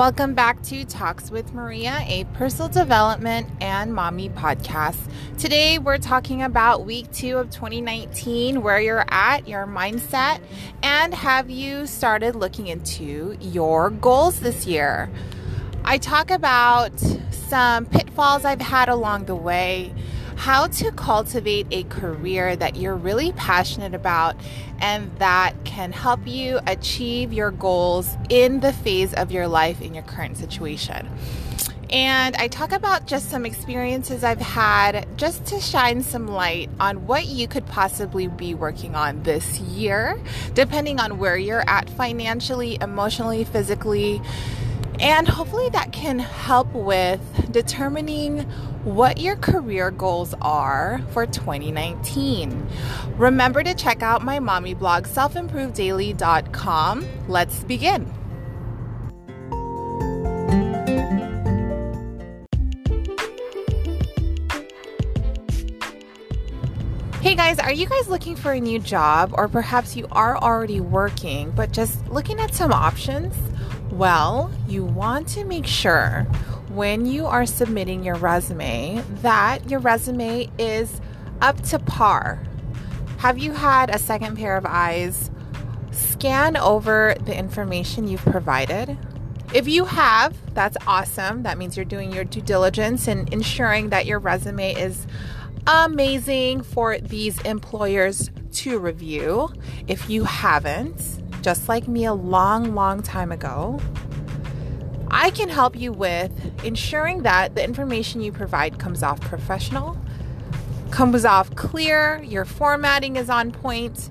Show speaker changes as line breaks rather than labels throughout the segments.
Welcome back to Talks with Maria, a personal development and mommy podcast. Today we're talking about week two of 2019, where you're at, your mindset, and have you started looking into your goals this year? I talk about some pitfalls I've had along the way how to cultivate a career that you're really passionate about and that can help you achieve your goals in the phase of your life in your current situation. And I talk about just some experiences I've had just to shine some light on what you could possibly be working on this year, depending on where you're at financially, emotionally, physically. And hopefully that can help with determining what your career goals are for 2019. Remember to check out my mommy blog, selfimprovedaily.com. Let's begin. Hey guys, are you guys looking for a new job or perhaps you are already working but just looking at some options? Well, you want to make sure when you are submitting your resume that your resume is up to par. Have you had a second pair of eyes scan over the information you've provided? If you have, that's awesome. That means you're doing your due diligence and ensuring that your resume is amazing for these employers to review. If you haven't, just like me a long, long time ago, I can help you with ensuring that the information you provide comes off professional, comes off clear, your formatting is on point.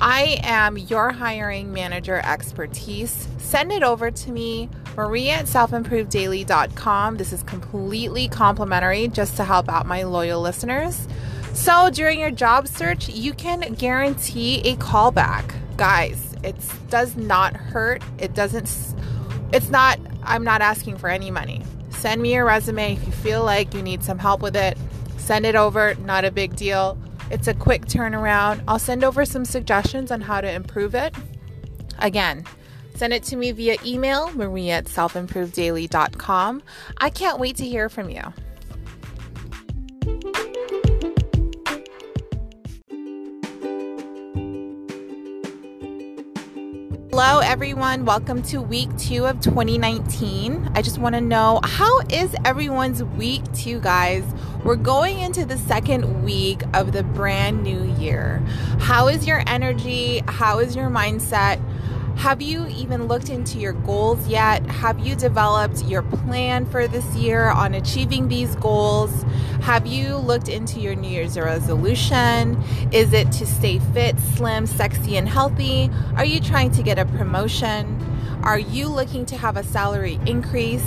I am your hiring manager expertise. Send it over to me, Maria at selfimprovedaily.com. This is completely complimentary just to help out my loyal listeners. So during your job search, you can guarantee a callback. Guys, it does not hurt. It doesn't it's not, I'm not asking for any money. Send me your resume if you feel like you need some help with it. Send it over, not a big deal. It's a quick turnaround. I'll send over some suggestions on how to improve it. Again, send it to me via email, maria at selfimprovedaily.com. I can't wait to hear from you. Hello, everyone. Welcome to week two of 2019. I just want to know how is everyone's week two, guys? We're going into the second week of the brand new year. How is your energy? How is your mindset? Have you even looked into your goals yet? Have you developed your plan for this year on achieving these goals? Have you looked into your New Year's resolution? Is it to stay fit, slim, sexy, and healthy? Are you trying to get a promotion? Are you looking to have a salary increase?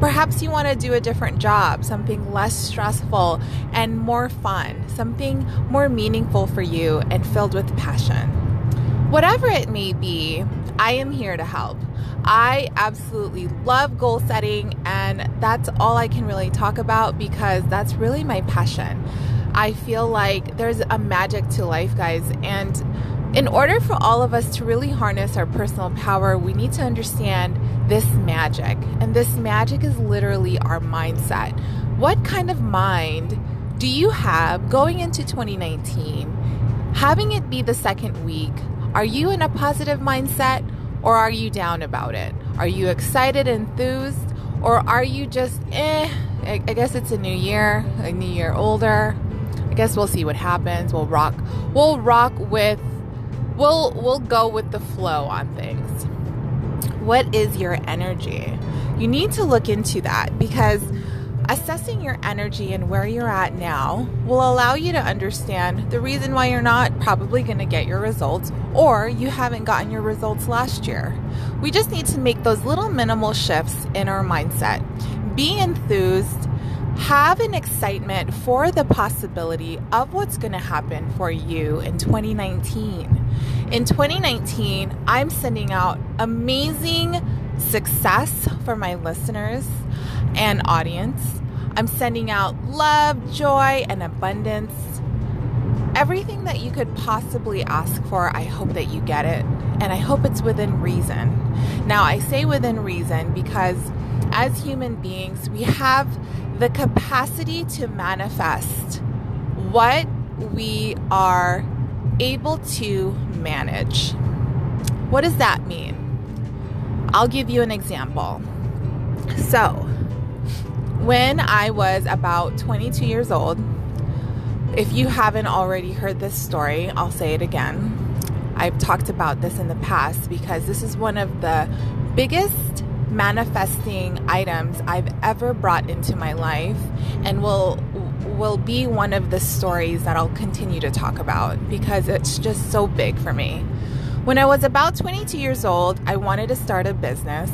Perhaps you want to do a different job, something less stressful and more fun, something more meaningful for you and filled with passion. Whatever it may be, I am here to help. I absolutely love goal setting, and that's all I can really talk about because that's really my passion. I feel like there's a magic to life, guys, and in order for all of us to really harness our personal power, we need to understand this magic. And this magic is literally our mindset. What kind of mind do you have going into 2019? Having it be the second week, are you in a positive mindset or are you down about it? Are you excited, enthused, or are you just, eh, I, guess it's a new year, a new year older. I guess we'll see what happens. We'll rock, we'll rock with, we'll, we'll go with the flow on things. What is your energy? You need to look into that because Assessing your energy and where you're at now will allow you to understand the reason why you're not probably going to get your results or you haven't gotten your results last year. We just need to make those little minimal shifts in our mindset. Be enthused, have an excitement for the possibility of what's going to happen for you in 2019. In 2019, I'm sending out amazing success for my listeners and audience. I'm sending out love, joy, and abundance. everything that you could possibly ask for, I hope that you get it. And I hope it's within reason. Now, I say within reason because as human beings, we have the capacity to manifest what we are able to manage. What does that mean? I'll give you an example. So, when I was about 22 years old, if you haven't already heard this story, I'll say it again. I've talked about this in the past because this is one of the biggest manifesting items I've ever brought into my life and will will be one of the stories that I'll continue to talk about because it's just so big for me. When I was about 22 years old, I wanted to start a business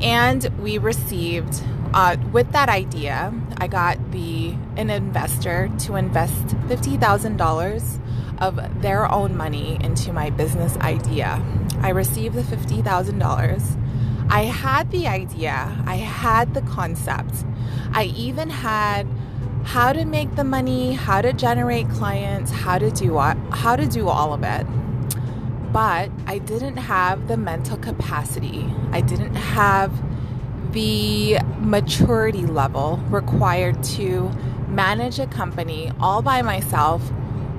and we received uh, with that idea, I got the an investor to invest fifty thousand dollars of their own money into my business idea. I received the fifty thousand dollars. I had the idea. I had the concept. I even had how to make the money, how to generate clients, how to do how to do all of it. But I didn't have the mental capacity. I didn't have the maturity level required to manage a company all by myself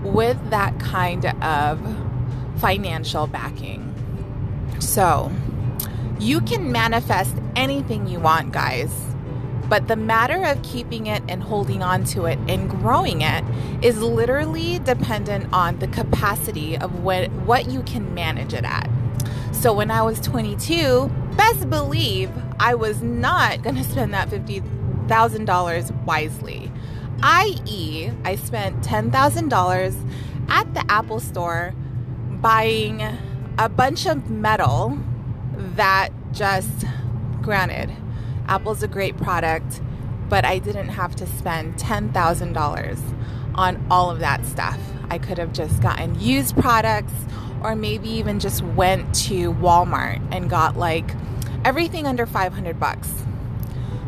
with that kind of financial backing. So, you can manifest anything you want, guys. But the matter of keeping it and holding on to it and growing it is literally dependent on the capacity of what, what you can manage it at. So when I was 22, best believe I was not going to spend that $50,000 wisely. I.e., I spent $10,000 at the Apple store buying a bunch of metal that just, granted, Apple's a great product, but I didn't have to spend $10,000 on all of that stuff. I could have just gotten used products or maybe even just went to Walmart and got like everything under 500 bucks.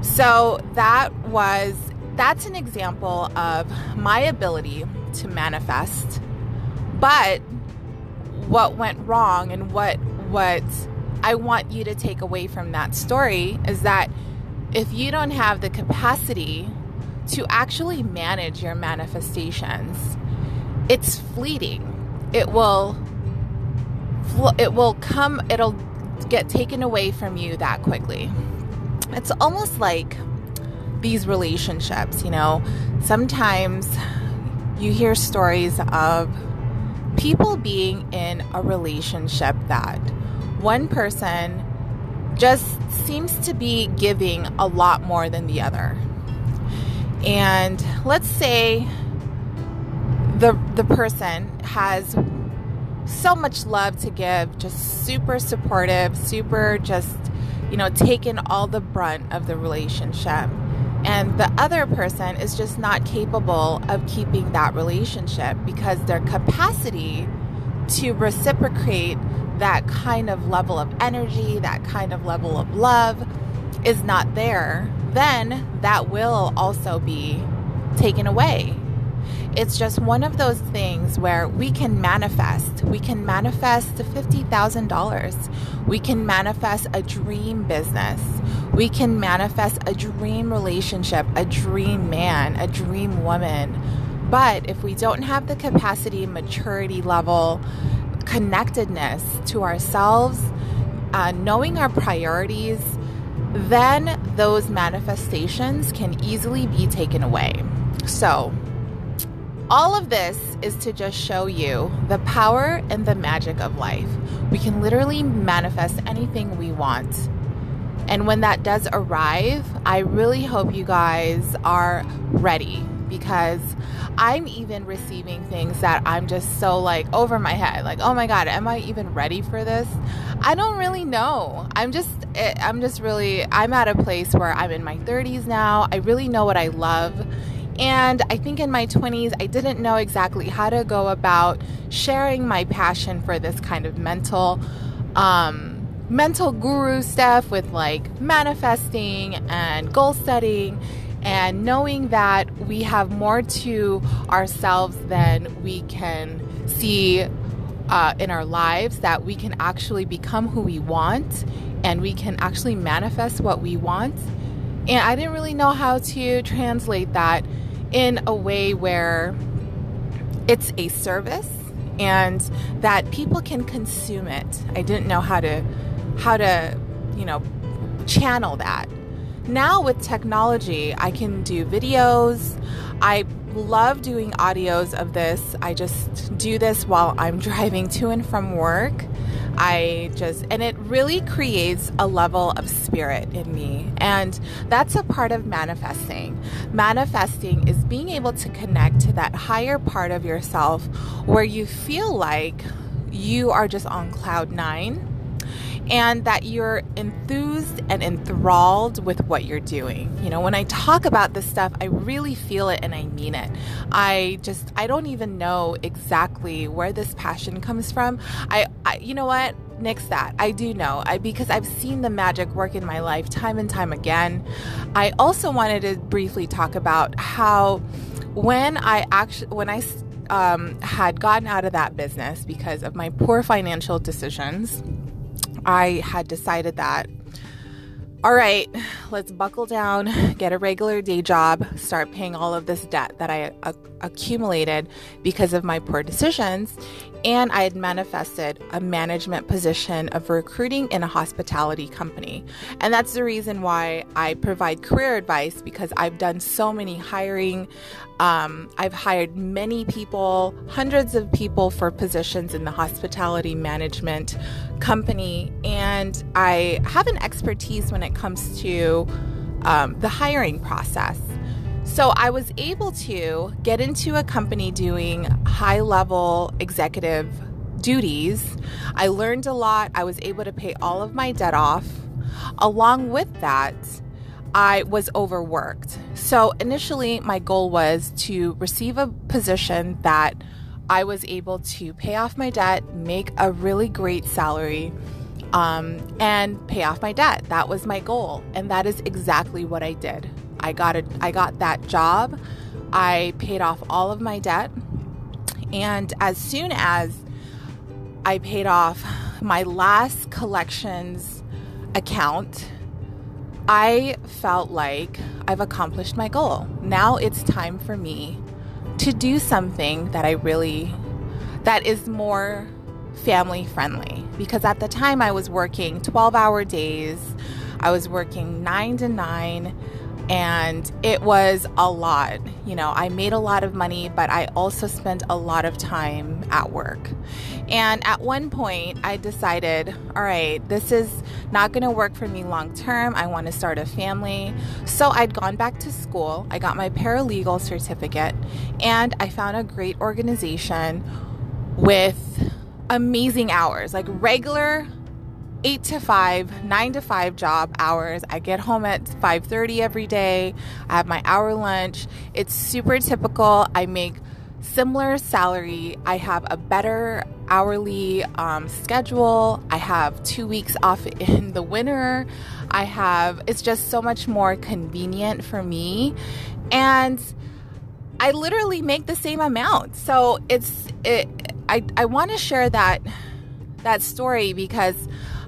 So that was that's an example of my ability to manifest. But what went wrong and what what I want you to take away from that story is that if you don't have the capacity to actually manage your manifestations, it's fleeting. It will it will come, it'll get taken away from you that quickly. It's almost like these relationships, you know, sometimes you hear stories of people being in a relationship that one person just seems to be giving a lot more than the other. And let's say the the person has so much love to give, just super supportive, super just, you know, taking all the brunt of the relationship. And the other person is just not capable of keeping that relationship because their capacity to reciprocate that kind of level of energy, that kind of level of love is not there, then that will also be taken away it's just one of those things where we can manifest. We can manifest $50,000. We can manifest a dream business. We can manifest a dream relationship, a dream man, a dream woman. But if we don't have the capacity, maturity level, connectedness to ourselves, uh, knowing our priorities, then those manifestations can easily be taken away. So, all of this is to just show you the power and the magic of life. We can literally manifest anything we want. And when that does arrive, I really hope you guys are ready because I'm even receiving things that I'm just so like over my head. Like, oh my God, am I even ready for this? I don't really know. I'm just, eh, I'm just really, I'm at a place where I'm in my 30s now. I really know what I love and I think in my 20s, I didn't know exactly how to go about sharing my passion for this kind of mental, um, mental guru stuff with like manifesting and goal setting and knowing that we have more to ourselves than we can see uh, in our lives, that we can actually become who we want and we can actually manifest what we want. And I didn't really know how to translate that in a way where it's a service and that people can consume it. I didn't know how to how to, you know, channel that. Now with technology, I can do videos. I love doing audios of this. I just do this while I'm driving to and from work. I just, and it really creates a level of spirit in me. And that's a part of manifesting. Manifesting is being able to connect to that higher part of yourself where you feel like you are just on cloud nine and that you're enthused and enthralled with what you're doing. You know, when I talk about this stuff, I really feel it and I mean it. I just, I don't even know exactly where this passion comes from. I, I you know what? nix that. I do know I, because I've seen the magic work in my life time and time again. I also wanted to briefly talk about how when I actually when I um, had gotten out of that business because of my poor financial decisions I had decided that, all right, let's buckle down, get a regular day job, start paying all of this debt that I accumulated because of my poor decisions. And I had manifested a management position of recruiting in a hospitality company. And that's the reason why I provide career advice because I've done so many hiring. Um, I've hired many people, hundreds of people for positions in the hospitality management company. And I have an expertise when it comes to um, the hiring process. So I was able to get into a company doing high level executive duties. I learned a lot. I was able to pay all of my debt off. Along with that, I was overworked. So initially, my goal was to receive a position that I was able to pay off my debt, make a really great salary, um, and pay off my debt. That was my goal. And that is exactly what I did. I got a, I got that job. I paid off all of my debt. And as soon as I paid off my last collections account, I felt like I've accomplished my goal. Now it's time for me to do something that I really that is more family friendly because at the time I was working 12-hour days. I was working 9 to 9 and it was a lot. You know, I made a lot of money, but I also spent a lot of time at work. And at one point, I decided, all right, this is not going to work for me long term. I want to start a family. So I'd gone back to school. I got my paralegal certificate, and I found a great organization with amazing hours, like regular 8 to 5 9 to 5 job hours. I get home at 5.30 every day. I have my hour lunch. It's super typical. I make similar salary. I have a better hourly um, schedule. I have two weeks off in the winter. I have it's just so much more convenient for me. And i literally make the same amount. So it's it i, I want to share that that story because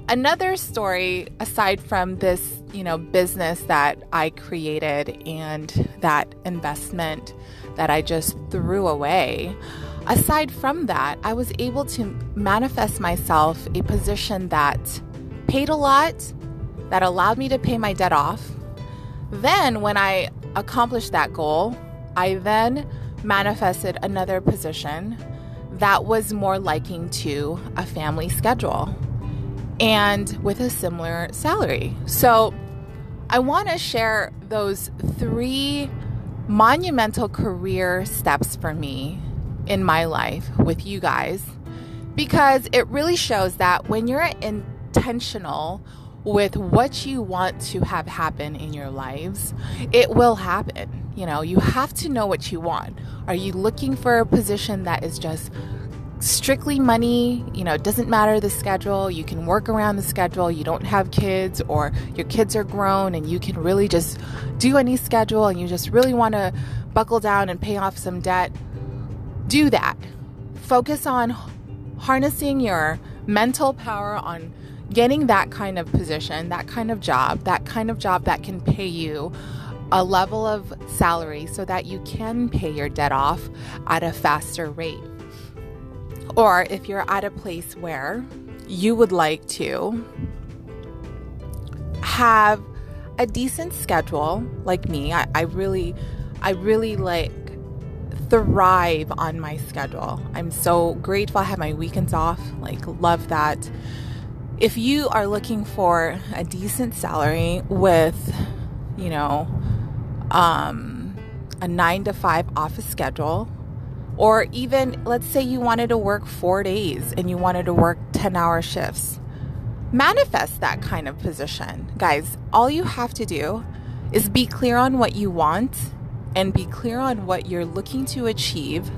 Another story aside from this, you know, business that I created and that investment that I just threw away. Aside from that, I was able to manifest myself a position that paid a lot, that allowed me to pay my debt off. Then, when I accomplished that goal, I then manifested another position that was more liking to a family schedule and with a similar salary. So I want to share those three monumental career steps for me in my life with you guys because it really shows that when you're intentional with what you want to have happen in your lives, it will happen. You know, you have to know what you want. Are you looking for a position that is just strictly money, you know, it doesn't matter the schedule. You can work around the schedule. You don't have kids or your kids are grown and you can really just do any schedule and you just really want to buckle down and pay off some debt. Do that. Focus on harnessing your mental power on getting that kind of position, that kind of job, that kind of job that can pay you a level of salary so that you can pay your debt off at a faster rate. Or if you're at a place where you would like to have a decent schedule like me, I, I really, I really like thrive on my schedule. I'm so grateful I have my weekends off. Like, love that. If you are looking for a decent salary with, you know, um, a nine to five office schedule, or even let's say you wanted to work four days and you wanted to work 10 hour shifts, manifest that kind of position. Guys, all you have to do is be clear on what you want and be clear on what you're looking to achieve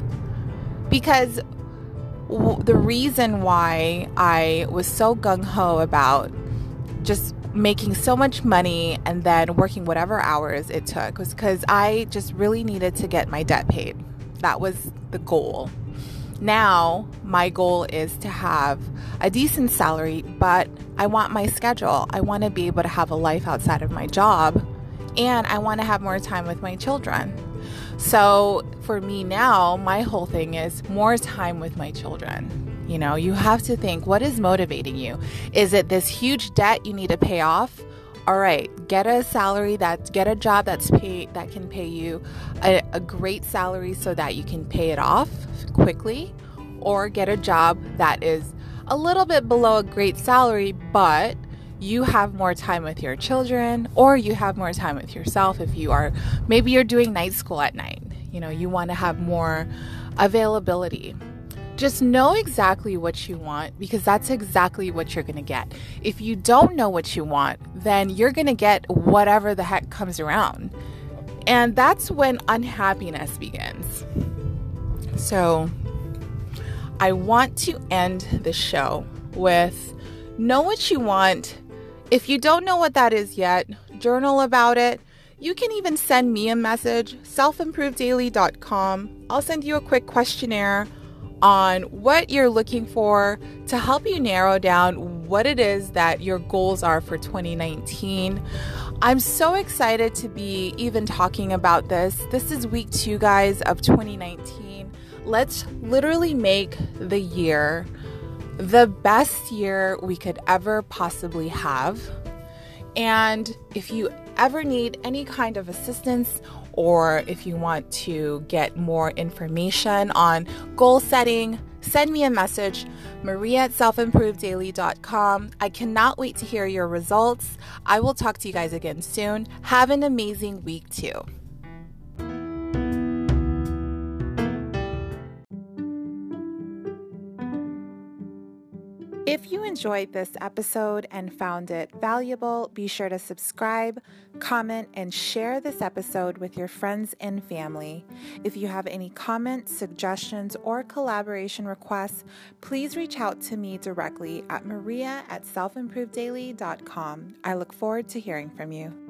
because the reason why I was so gung ho about just making so much money and then working whatever hours it took was because I just really needed to get my debt paid. That was the goal. Now, my goal is to have a decent salary, but I want my schedule. I want to be able to have a life outside of my job, and I want to have more time with my children. So, for me now, my whole thing is more time with my children. You know, you have to think what is motivating you? Is it this huge debt you need to pay off? All right, get a salary that get a job that's pay that can pay you a, a great salary so that you can pay it off quickly, or get a job that is a little bit below a great salary, but you have more time with your children or you have more time with yourself if you are maybe you're doing night school at night. You know, you want to have more availability. Just know exactly what you want because that's exactly what you're going to get. If you don't know what you want, then you're going to get whatever the heck comes around. And that's when unhappiness begins. So, I want to end the show with know what you want. If you don't know what that is yet, journal about it. You can even send me a message, selfimprovedaily.com. I'll send you a quick questionnaire on what you're looking for to help you narrow down what it is that your goals are for 2019. I'm so excited to be even talking about this. This is week two, guys, of 2019. Let's literally make the year the best year we could ever possibly have. And if you ever need any kind of assistance or if you want to get more information on goal setting, send me a message, maria at selfimprovedaily.com. I cannot wait to hear your results. I will talk to you guys again soon. Have an amazing week, too. If you enjoyed this episode and found it valuable, be sure to subscribe, comment, and share this episode with your friends and family. If you have any comments, suggestions, or collaboration requests, please reach out to me directly at maria at selfimprovedaily.com. I look forward to hearing from you.